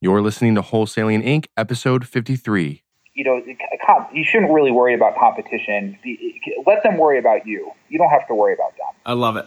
You're listening to Wholesaling Inc., episode 53. You know, you shouldn't really worry about competition. Let them worry about you. You don't have to worry about them. I love it.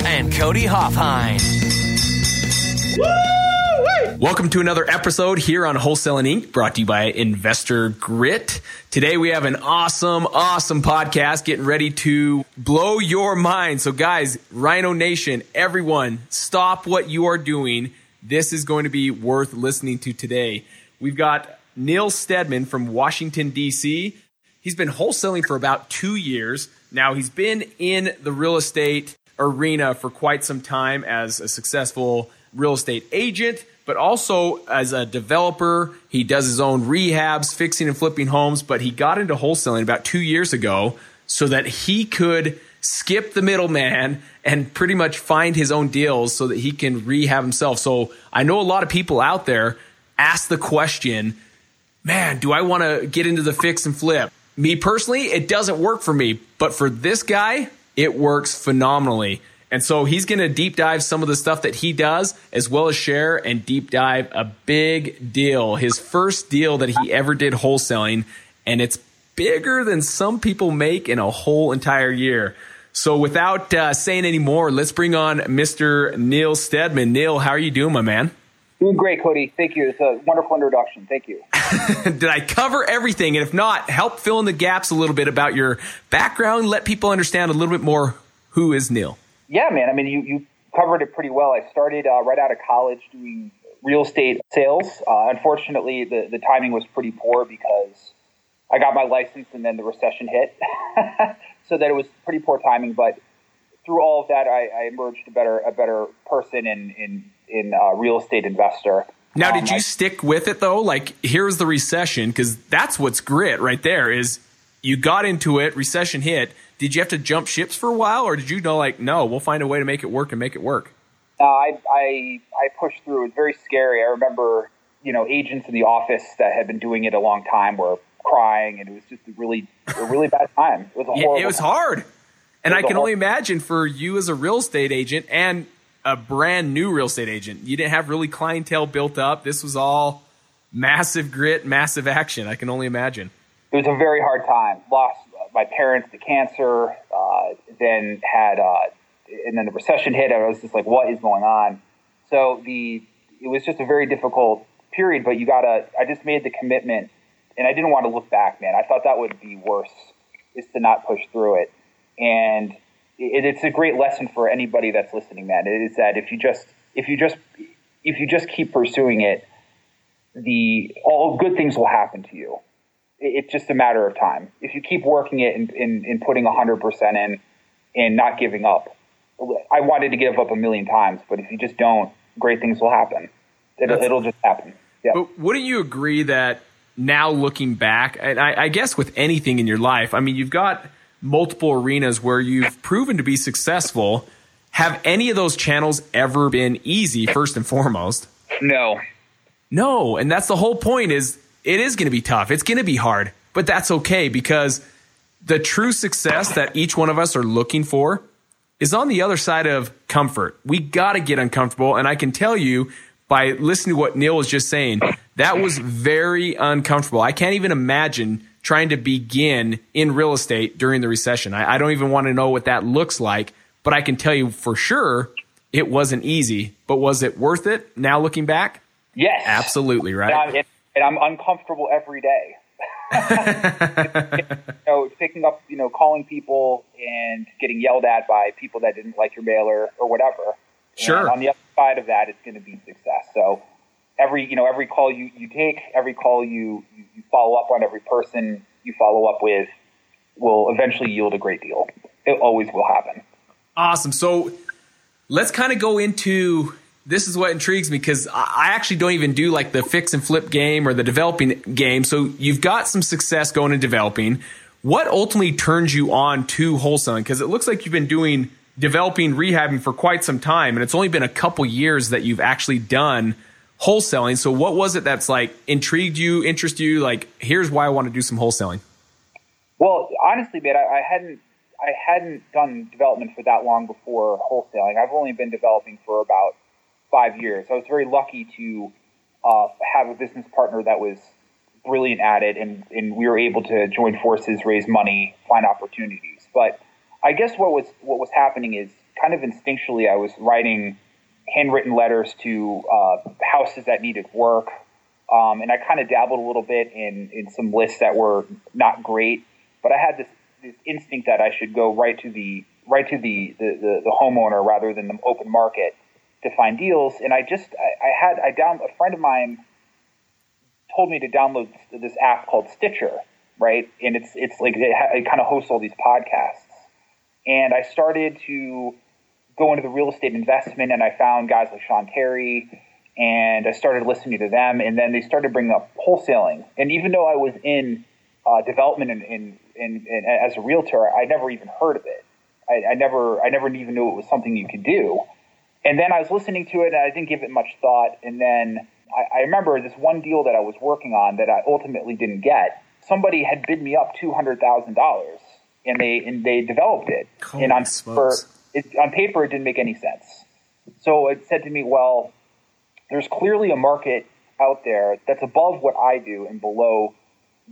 And Cody Hofhine. Welcome to another episode here on Wholesaling Inc., brought to you by Investor Grit. Today we have an awesome, awesome podcast getting ready to blow your mind. So, guys, Rhino Nation, everyone, stop what you are doing. This is going to be worth listening to today. We've got Neil Stedman from Washington, D.C. He's been wholesaling for about two years. Now, he's been in the real estate arena for quite some time as a successful real estate agent, but also as a developer. He does his own rehabs, fixing and flipping homes, but he got into wholesaling about two years ago so that he could skip the middleman and pretty much find his own deals so that he can rehab himself. So I know a lot of people out there ask the question, man, do I want to get into the fix and flip? Me personally, it doesn't work for me, but for this guy, it works phenomenally. And so he's going to deep dive some of the stuff that he does, as well as share and deep dive a big deal. His first deal that he ever did wholesaling, and it's bigger than some people make in a whole entire year. So without uh, saying any more, let's bring on Mr. Neil Stedman. Neil, how are you doing, my man? Doing great, Cody. Thank you. It's a wonderful introduction. Thank you. Did I cover everything? And if not, help fill in the gaps a little bit about your background. Let people understand a little bit more who is Neil. Yeah, man. I mean, you, you covered it pretty well. I started uh, right out of college doing real estate sales. Uh, unfortunately, the, the timing was pretty poor because I got my license and then the recession hit. so that it was pretty poor timing. But through all of that, I, I emerged a better a better person in in in uh, real estate investor. Now, um, did you I, stick with it though? Like, here's the recession because that's what's grit right there. Is you got into it, recession hit. Did you have to jump ships for a while, or did you know like, no, we'll find a way to make it work and make it work? Uh, I I I pushed through. It was very scary. I remember you know agents in the office that had been doing it a long time were crying, and it was just a really a really bad time. It was a horrible. Yeah, it was time. hard. And I can only imagine for you as a real estate agent and a brand new real estate agent, you didn't have really clientele built up. This was all massive grit, massive action. I can only imagine. It was a very hard time. Lost my parents to cancer, uh, then had, uh, and then the recession hit. I was just like, what is going on? So the, it was just a very difficult period, but you gotta, I just made the commitment and I didn't want to look back, man. I thought that would be worse is to not push through it and it, it's a great lesson for anybody that's listening. That is that if you just if you just if you just keep pursuing it, the all good things will happen to you. It, it's just a matter of time. If you keep working it and, and, and putting hundred percent in and not giving up. I wanted to give up a million times, but if you just don't, great things will happen. It'll, it'll just happen. Yeah. But wouldn't you agree that now looking back, and I, I guess with anything in your life, I mean, you've got multiple arenas where you've proven to be successful. Have any of those channels ever been easy, first and foremost? No. No. And that's the whole point is it is going to be tough. It's going to be hard, but that's okay because the true success that each one of us are looking for is on the other side of comfort. We got to get uncomfortable. And I can tell you by listening to what Neil was just saying, that was very uncomfortable. I can't even imagine trying to begin in real estate during the recession. I, I don't even want to know what that looks like, but I can tell you for sure it wasn't easy. But was it worth it now looking back? Yes. Absolutely, right? And I'm, and I'm uncomfortable every day. you know, picking up, you know, calling people and getting yelled at by people that didn't like your mailer or whatever. Sure. And on the other side of that, it's going to be success. So every you know every call you, you take, every call you, you, follow up on, every person you follow up with will eventually yield a great deal. It always will happen. Awesome. So let's kind of go into this is what intrigues me because I actually don't even do like the fix and flip game or the developing game. So you've got some success going in developing. What ultimately turns you on to wholesaling? Because it looks like you've been doing developing rehabbing for quite some time, and it's only been a couple years that you've actually done wholesaling. So what was it that's like intrigued you, interested you? Like, here's why I want to do some wholesaling. Well, honestly, man, I, I hadn't I hadn't done development for that long before wholesaling. I've only been developing for about five years. I was very lucky to uh, have a business partner that was brilliant at it, and, and we were able to join forces, raise money, find opportunities. But I guess what was what was happening is kind of instinctually, I was writing handwritten letters to uh, houses that needed work, um, and I kind of dabbled a little bit in in some lists that were not great. But I had this this instinct that I should go right to the right to the the, the, the homeowner rather than the open market to find deals. And I just I, I had I down a friend of mine told me to download this app called Stitcher, right? And it's it's like it, it kind of hosts all these podcasts. And I started to go into the real estate investment, and I found guys like Sean Terry, and I started listening to them. And then they started bringing up wholesaling. And even though I was in uh, development and in, in, in, as a realtor, I never even heard of it. I, I, never I never even knew it was something you could do. And then I was listening to it, and I didn't give it much thought. And then I, I remember this one deal that I was working on that I ultimately didn't get. Somebody had bid me up two hundred thousand dollars, and they and they developed it. Holy and on for, it, on paper, it didn't make any sense. So it said to me, "Well, there's clearly a market out there that's above what I do and below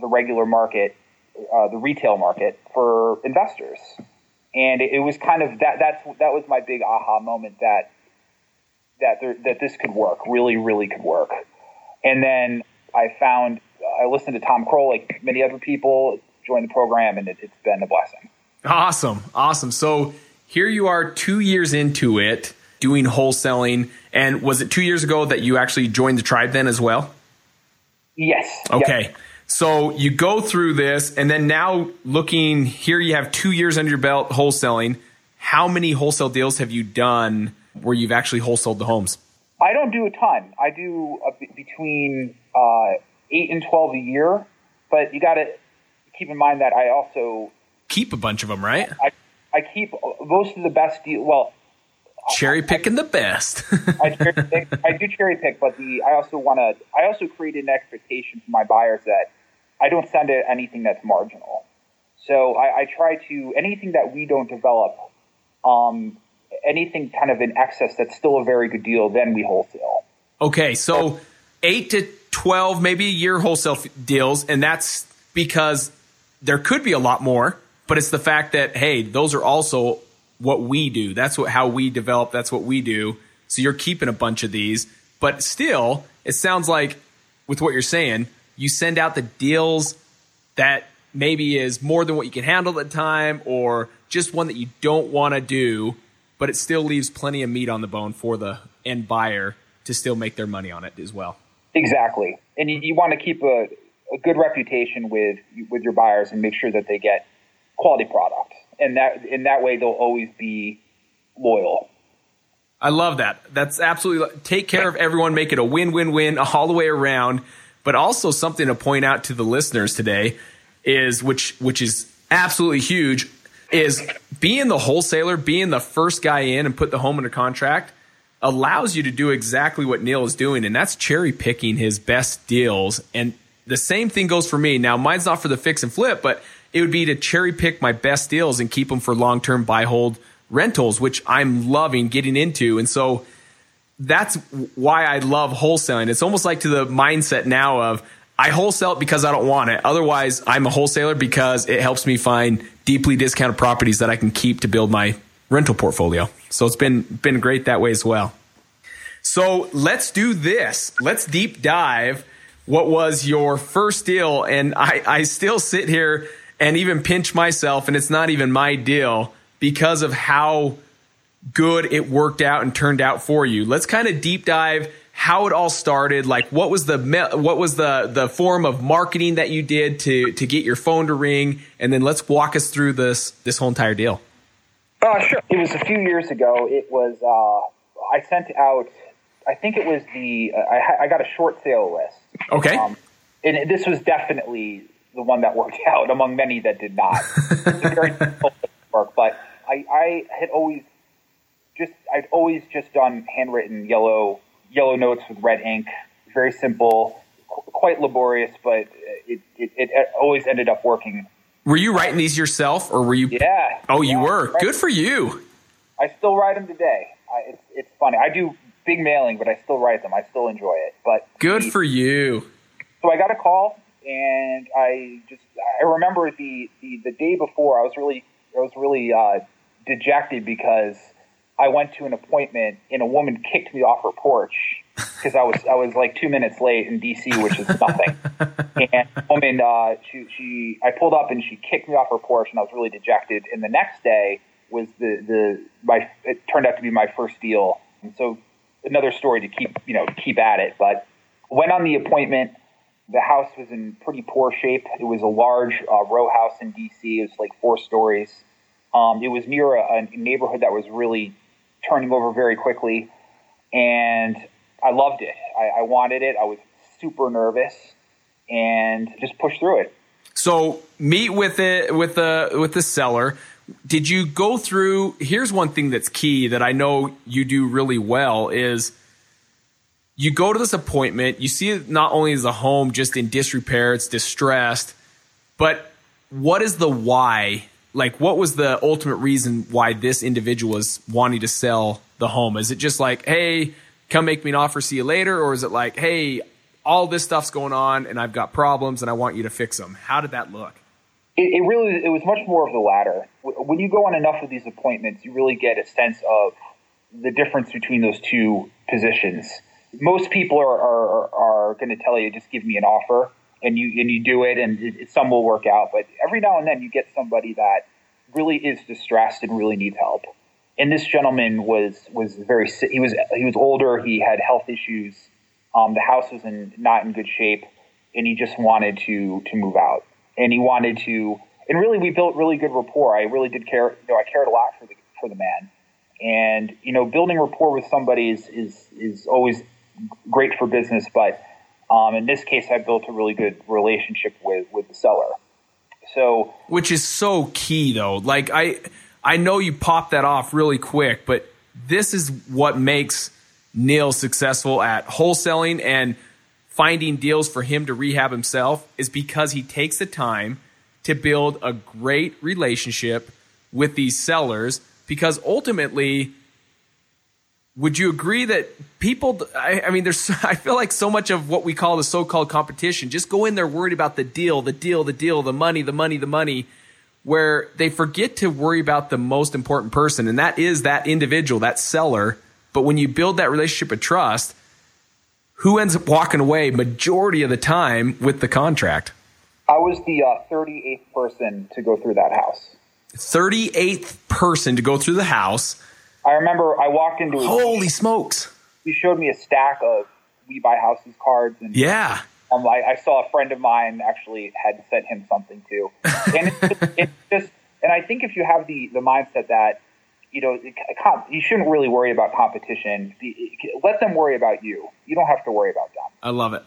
the regular market, uh, the retail market for investors." And it, it was kind of that. That's that was my big aha moment that that there, that this could work, really, really could work. And then I found I listened to Tom Krol, like many other people, joined the program, and it, it's been a blessing. Awesome, awesome. So here you are, two years into it, doing wholesaling. And was it two years ago that you actually joined the tribe then as well? Yes. Okay. Yep. So you go through this, and then now looking here, you have two years under your belt wholesaling. How many wholesale deals have you done where you've actually wholesaled the homes? I don't do a ton. I do between uh, eight and twelve a year, but you got to keep in mind that I also keep a bunch of them, right? I keep most of the best deals. Well, cherry picking the best. I, cherry pick, I do cherry pick, but the I also want to. I also create an expectation for my buyers that I don't send it anything that's marginal. So I, I try to anything that we don't develop. Um, anything kind of in excess that's still a very good deal, then we wholesale. Okay, so eight to 12, maybe a year wholesale deals, and that's because there could be a lot more, but it's the fact that, hey, those are also what we do. That's what, how we develop. That's what we do. So you're keeping a bunch of these, but still, it sounds like with what you're saying, you send out the deals that maybe is more than what you can handle at the time or just one that you don't want to do but it still leaves plenty of meat on the bone for the end buyer to still make their money on it as well. Exactly, and you, you want to keep a, a good reputation with with your buyers and make sure that they get quality product, and that in that way they'll always be loyal. I love that. That's absolutely take care of everyone, make it a win-win-win all the way around. But also something to point out to the listeners today is which which is absolutely huge is being the wholesaler, being the first guy in and put the home under contract allows you to do exactly what Neil is doing, and that's cherry picking his best deals. And the same thing goes for me. Now, mine's not for the fix and flip, but it would be to cherry pick my best deals and keep them for long term buy hold rentals, which I'm loving getting into. And so that's why I love wholesaling. It's almost like to the mindset now of I wholesale it because I don't want it. Otherwise, I'm a wholesaler because it helps me find deeply discounted properties that I can keep to build my rental portfolio. So it's been been great that way as well. So let's do this. Let's deep dive. What was your first deal? And I, I still sit here and even pinch myself, and it's not even my deal because of how good it worked out and turned out for you. Let's kind of deep dive how it all started like what was the what was the the form of marketing that you did to to get your phone to ring and then let's walk us through this this whole entire deal uh, sure it was a few years ago it was uh, i sent out I think it was the uh, I, I got a short sale list. Okay. Um, and this was definitely the one that worked out among many that did not. it's a very difficult work, but I, I had always just I'd always just done handwritten yellow yellow notes with red ink. Very simple, qu- quite laborious, but it, it, it always ended up working. Were you writing these yourself, or were you? Yeah. Oh, you yeah, were. right. Good for you. I still write them today. I, it's, it's funny. I do big mailing, but I still write them. I still enjoy it. But Good the- for you. so I got a call, and I just I remember the the, the day before I was really I was really uh, dejected because I went to an appointment and a woman kicked me off her porch because I was I was like two minutes late in DC, which is nothing. and woman uh, she she I pulled up and she kicked me off her porch, and I was really dejected. And the next day was the the my it turned out to be my first deal, and so another story to keep you know keep at it, but went on the appointment the house was in pretty poor shape. It was a large uh, row house in DC. It was like four stories. Um, it was near a, a neighborhood that was really turning over very quickly, and I loved it. I, I wanted it. I was super nervous, and just pushed through it. So meet with it with the with the seller. Did you go through? Here's one thing that's key that I know you do really well is you go to this appointment. You see it not only is the home just in disrepair, it's distressed, but what is the why? Like, what was the ultimate reason why this individual is wanting to sell the home? Is it just like, hey, come make me an offer, see you later, or is it like, hey, all this stuff's going on and I've got problems and I want you to fix them? How did that look? It, it really it was much more of the latter. When you go on enough of these appointments, you really get a sense of the difference between those two positions. Most people are are, are going to tell you just give me an offer, and you and you do it, and it, it- some will work out. But every now and then, you get somebody that really is distressed and really needs help. And this gentleman was was very he was he was older. He had health issues. Um, the house was in not in good shape, and he just wanted to to move out. And he wanted to, and really, we built really good rapport. I really did care. You know, I cared a lot for the for the man, and you know, building rapport with somebody is is is always great for business. But um, in this case, I built a really good relationship with with the seller. So which is so key though like i i know you pop that off really quick but this is what makes neil successful at wholesaling and finding deals for him to rehab himself is because he takes the time to build a great relationship with these sellers because ultimately would you agree that people I, I mean there's i feel like so much of what we call the so-called competition just go in there worried about the deal the deal the deal the money the money the money where they forget to worry about the most important person and that is that individual that seller. But when you build that relationship of trust who ends up walking away majority of the time with the contract? I was the uh, 38th person to go through that house. 38th person to go through the house I remember I walked into. A, holy smokes he showed me a stack of We Buy Houses cards, and yeah um, I, I saw a friend of mine actually had sent him something too. And it's just, it's just, and I think if you have the the mindset that you know it, you shouldn't really worry about competition. Let them worry about you. You don't have to worry about them. i love it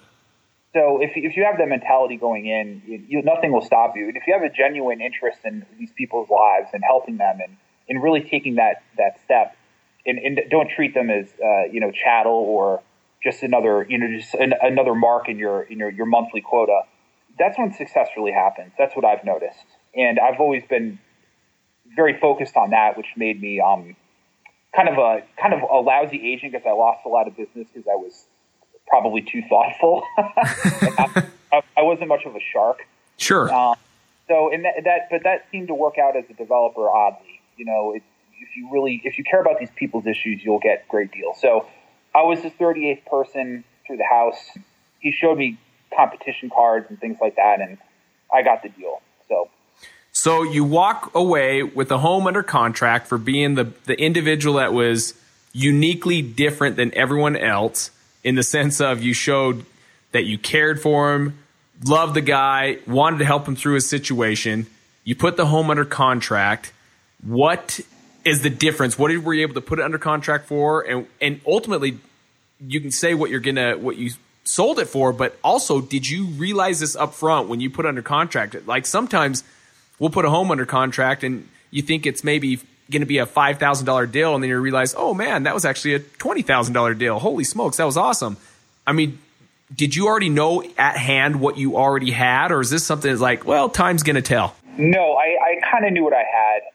So if if you have that mentality going in, you, you, nothing will stop you. And if you have a genuine interest in these people's lives and helping them and, and really taking that that step, and, and don't treat them as uh, you know chattel or just another you know just an, another mark in your in your, your monthly quota. That's when success really happens. That's what I've noticed, and I've always been very focused on that, which made me um, kind of a kind of a lousy agent because I lost a lot of business because I was probably too thoughtful. I, I wasn't much of a shark. sure Um, so, and that, that, but that seemed to work out as a developer oddly. You know, it, if you really, if you care about these people's issues, you'll get great deals. So, I was the 38th person through the house. He showed me competition cards and things like that, and I got the deal. So, So you walk away with a home under contract for being the, the individual that was uniquely different than everyone else in the sense of you showed that you cared for him, loved the guy, wanted to help him through his situation. You put the home under contract. What is the difference? What were you able to put it under contract for? And, and ultimately, you can say what you're gonna what you sold it for, but also did you realize this up front when you put under contract? Like sometimes we'll put a home under contract and you think it's maybe going to be a $5,000 deal and then you realize, oh man, that was actually a $20,000 deal. Holy smokes, that was awesome. I mean, did you already know at hand what you already had, or is this something that's like, well, time's going to tell? No, I, I kind of knew what I.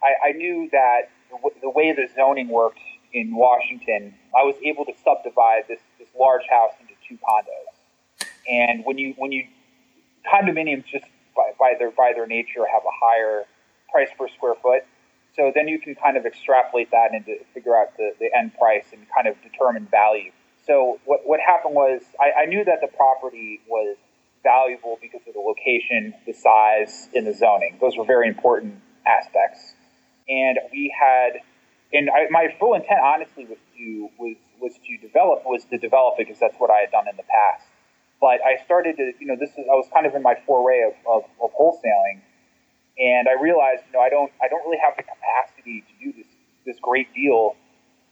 I, I knew that the, w- the way the zoning worked in Washington, I was able to subdivide this, this large house into two condos. And when you when you condominiums just by, by their by their nature have a higher price per square foot, so then you can kind of extrapolate that and figure out the, the end price and kind of determine value. So what, what happened was I, I knew that the property was valuable because of the location, the size, and the zoning. Those were very important aspects. And we had, and I, my full intent, honestly, was to was was to develop was to develop it because that's what I had done in the past. But I started to, you know, this is I was kind of in my foray of, of, of wholesaling, and I realized, you know, I don't I don't really have the capacity to do this this great deal.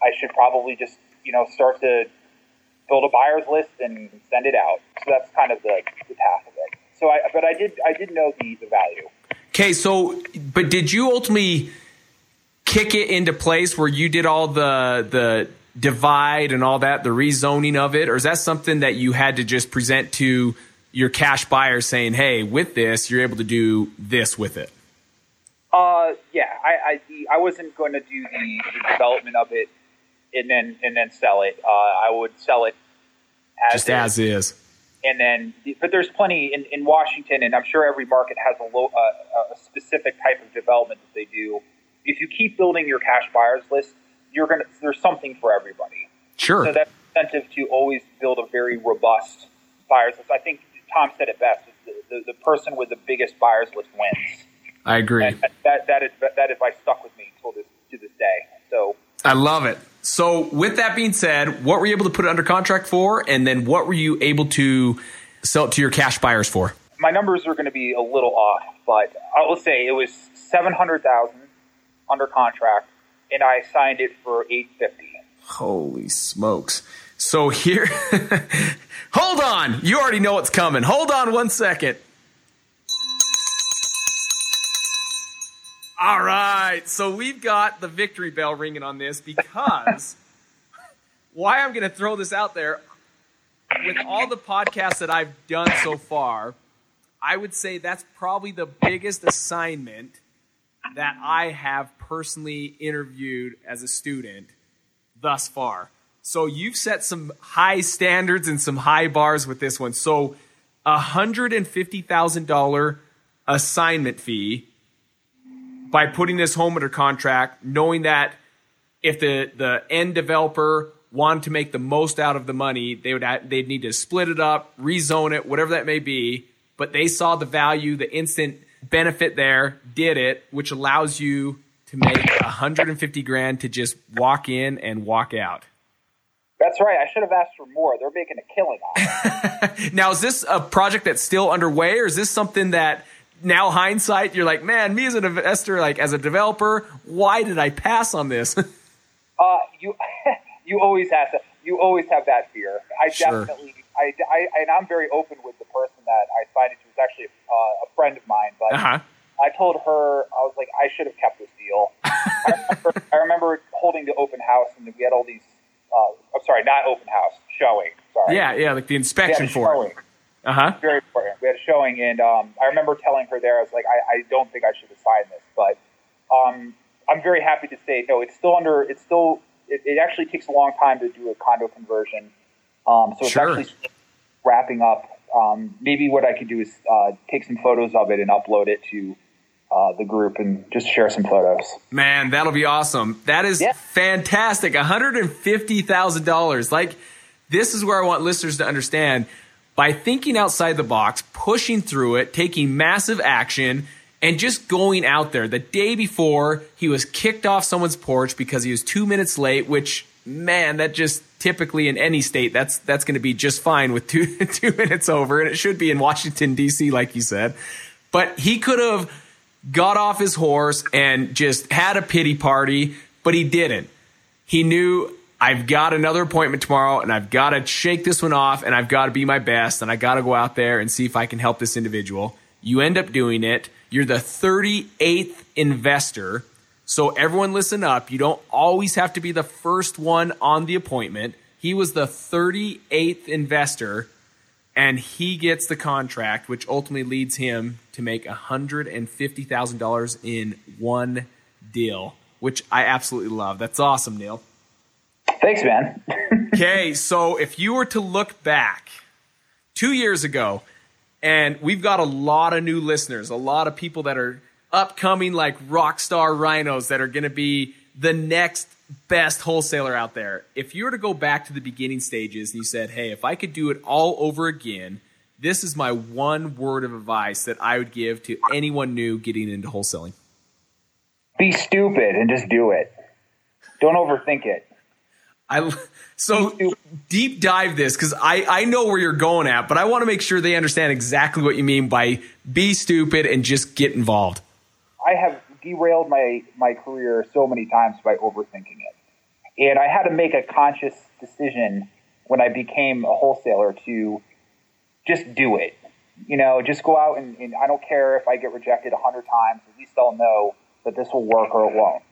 I should probably just, you know, start to build a buyer's list and send it out. So that's kind of the, the path of it. So I, but I did, I did know the, the value. Okay. So, but did you ultimately kick it into place where you did all the, the divide and all that, the rezoning of it? Or is that something that you had to just present to your cash buyer saying, Hey, with this, you're able to do this with it? Uh, yeah, I, I, I wasn't going to do the, the development of it and then and then sell it. Uh, I would sell it as just is. as is. And then, but there's plenty in, in Washington, and I'm sure every market has a, low, uh, a specific type of development that they do. If you keep building your cash buyers list, you're gonna there's something for everybody. Sure. So that incentive to always build a very robust buyers list. I think Tom said it best: the, the, the person with the biggest buyers list wins. I agree. And that that is that advice stuck with me till this to this day. So I love it. So, with that being said, what were you able to put it under contract for? And then what were you able to sell it to your cash buyers for? My numbers are going to be a little off, but I will say it was 700000 under contract, and I signed it for 850 Holy smokes. So here, hold on. You already know what's coming. Hold on one second. All right. So we've got the victory bell ringing on this because why I'm going to throw this out there with all the podcasts that I've done so far, I would say that's probably the biggest assignment that I have personally interviewed as a student thus far. So you've set some high standards and some high bars with this one. So a $150,000 assignment fee by putting this home under contract, knowing that if the, the end developer wanted to make the most out of the money, they would they'd need to split it up, rezone it, whatever that may be. But they saw the value, the instant benefit there, did it, which allows you to make 150 grand to just walk in and walk out. That's right. I should have asked for more. They're making a killing on it. now, is this a project that's still underway, or is this something that now hindsight, you're like, man, me as an investor, like as a developer, why did I pass on this? uh, you, you always have to, you always have that fear. I sure. definitely, I, I, and I'm very open with the person that I signed it to. It's actually uh, a friend of mine, but uh-huh. I told her, I was like, I should have kept this deal. I, remember, I remember holding the open house and we had all these, uh, I'm sorry, not open house, showing. Sorry. Yeah, yeah, like the inspection for showing. it. Uh huh. Very important. We had a showing, and um, I remember telling her there, I was like, I, I don't think I should have signed this, but um, I'm very happy to say, no, it's still under, it's still, it, it actually takes a long time to do a condo conversion. Um, so it's sure. actually wrapping up. Um, maybe what I could do is uh, take some photos of it and upload it to uh, the group and just share some photos. Man, that'll be awesome. That is yeah. fantastic. $150,000. Like, this is where I want listeners to understand by thinking outside the box, pushing through it, taking massive action, and just going out there. The day before, he was kicked off someone's porch because he was two minutes late, which, man, that just typically in any state, that's, that's going to be just fine with two, two minutes over. And it should be in Washington, D.C., like you said. But he could have got off his horse and just had a pity party, but he didn't. He knew I've got another appointment tomorrow and I've got to shake this one off and I've got to be my best and I got to go out there and see if I can help this individual. You end up doing it. You're the 38th investor. So everyone listen up. You don't always have to be the first one on the appointment. He was the 38th investor and he gets the contract, which ultimately leads him to make $150,000 in one deal, which I absolutely love. That's awesome, Neil. Thanks, man. okay, so if you were to look back two years ago, and we've got a lot of new listeners, a lot of people that are upcoming like rock star rhinos that are going to be the next best wholesaler out there. If you were to go back to the beginning stages and you said, hey, if I could do it all over again, this is my one word of advice that I would give to anyone new getting into wholesaling. Be stupid and just do it. Don't overthink it. I so deep dive this because I I know where you're going at, but I want to make sure they understand exactly what you mean by be stupid and just get involved. I have derailed my my career so many times by overthinking it, and I had to make a conscious decision when I became a wholesaler to just do it. You know, just go out and, and I don't care if I get rejected a hundred times. At least I'll know that this will work or it won't.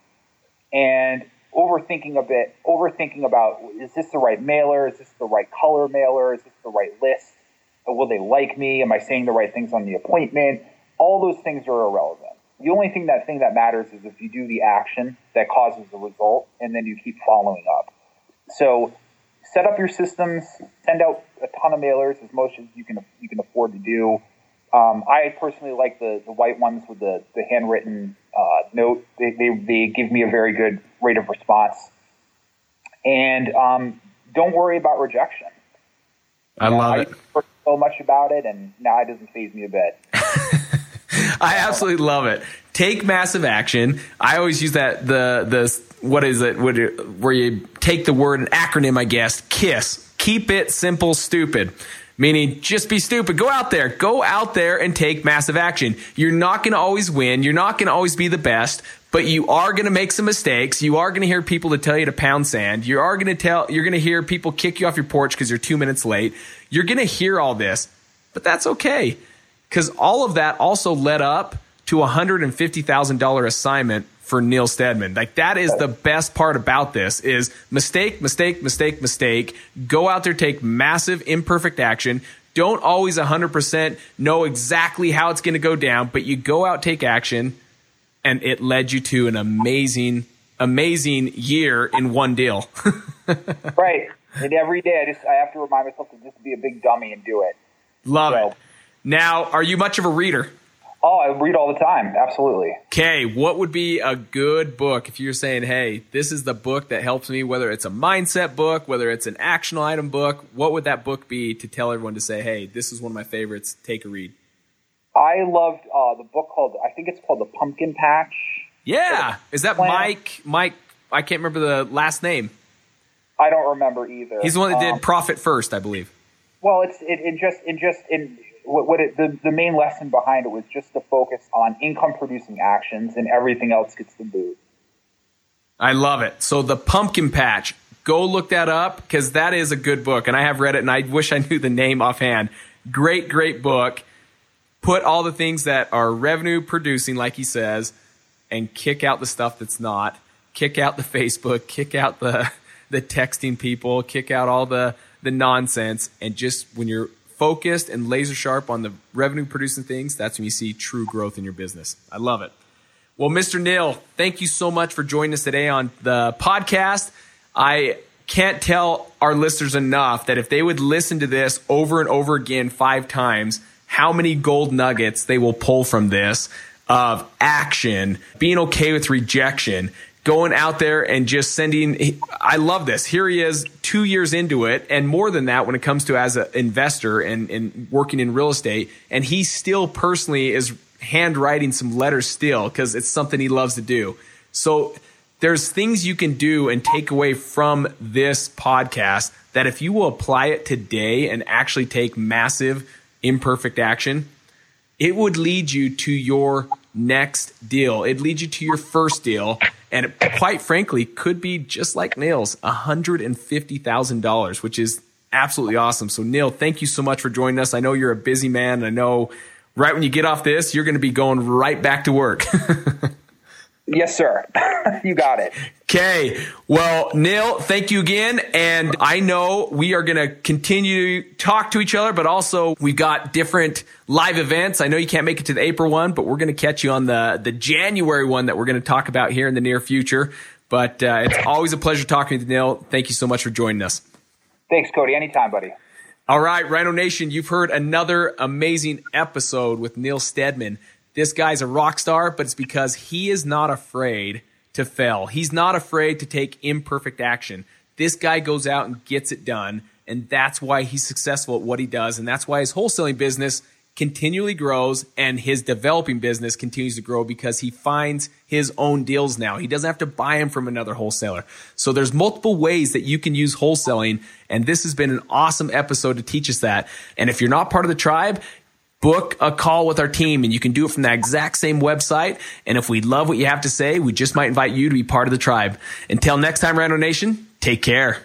And overthinking a bit, overthinking about is this the right mailer? Is this the right color mailer? Is this the right list? Will they like me? Am I saying the right things on the appointment? All those things are irrelevant. The only thing that thing that matters is if you do the action that causes the result, and then you keep following up. So, set up your systems, send out a ton of mailers as much as you can you can afford to do. Um, I personally like the, the white ones with the, the handwritten uh, note. They, they, they, give me a very good rate of response. And um, don't worry about rejection. I love know, it. so much about it, and now it doesn't faze me a bit. I absolutely love it. Take massive action. I always use that the the what is it? Where you take the word an acronym, I guess. KISS. Keep it simple, stupid meaning just be stupid. Go out there. Go out there and take massive action. You're not going to always win. You're not going to always be the best, but you are going to make some mistakes. You are going to hear people to tell you to pound sand. You are going to tell, you're going to hear people kick you off your porch because you're two minutes late. You're going to hear all this, but that's okay. Because all of that also led up to a $150,000 assignment for Neil Stedman. Like that is the best part about this is mistake, mistake, mistake, mistake. Go out there, take massive imperfect action. Don't always 100% know exactly how it's going to go down, but you go out, take action, and it led you to an amazing, amazing year in one deal. right. And every day I just, I have to remind myself to just be a big dummy and do it. Love so. it. Now, are you much of a reader? Oh, I read all the time. Absolutely. Okay, what would be a good book if you're saying, hey, this is the book that helps me, whether it's a mindset book, whether it's an action item book, what would that book be to tell everyone to say, hey, this is one of my favorites, take a read? I loved uh, the book called, I think it's called The Pumpkin Patch. Yeah. Is that. Mike? Mike, I can't remember the last name. I don't remember either. He's the one that did um, Profit First, I believe. Well, it's it, it just it just in what, what it, the, the main lesson behind it was just to focus on income producing actions and everything else gets the boot. I love it. So the pumpkin patch, go look that up because that is a good book. And I have read it and I wish I knew the name offhand. Great, great book. Put all the things that are revenue producing, like he says, and kick out the stuff that's not. Kick out the Facebook, kick out the, the texting people, kick out all the, the nonsense. And just when you're focused and laser sharp on the revenue producing things, that's when you see true growth in your business. I love it. Well, Mr. Neil, thank you so much for joining us today on the podcast. I can't tell our listeners enough that if they would listen to this over and over again five times, how many gold nuggets they will pull from this of action, being okay with rejection, going out there and just sending. I love this. Here he is, two years into it, and more than that when it comes to as an investor and, and working in real estate. And he still personally is handwriting some letters still because it's something he loves to do. So there's things you can do and take away from this podcast that if you will apply it today and actually take massive imperfect action, it would lead you to your next deal. It leads you to your first deal And it, quite frankly, could be just like Neil's, $150,000, which is absolutely awesome. So Neil, thank you so much for joining us. I know you're a busy man. I know right when you get off this, you're going to be going right back to work. yes, sir. you got it. Okay. Well, Neil, thank you again. And I know we are going to continue to talk to each other, but also we've got different live events. I know you can't make it to the April one, but we're going to catch you on the, the January one that we're going to talk about here in the near future. But uh, it's always a pleasure talking to Neil. Thank you so much for joining us. Thanks, Cody. Anytime, buddy. All right, Rhino Nation, you've heard another amazing episode with Neil Stedman. This guy's a rock star, but it's because he is not afraid to fail. He's not afraid to take imperfect action. This guy goes out and gets it done, and that's why he's successful at what he does, and that's why his wholesaling business continually grows and his developing business continues to grow because he finds his own deals now. He doesn't have to buy them from another wholesaler. So there's multiple ways that you can use wholesaling. And this has been an awesome episode to teach us that. And if you're not part of the tribe, book a call with our team and you can do it from that exact same website. And if we love what you have to say, we just might invite you to be part of the tribe. Until next time, Rhino Nation, take care.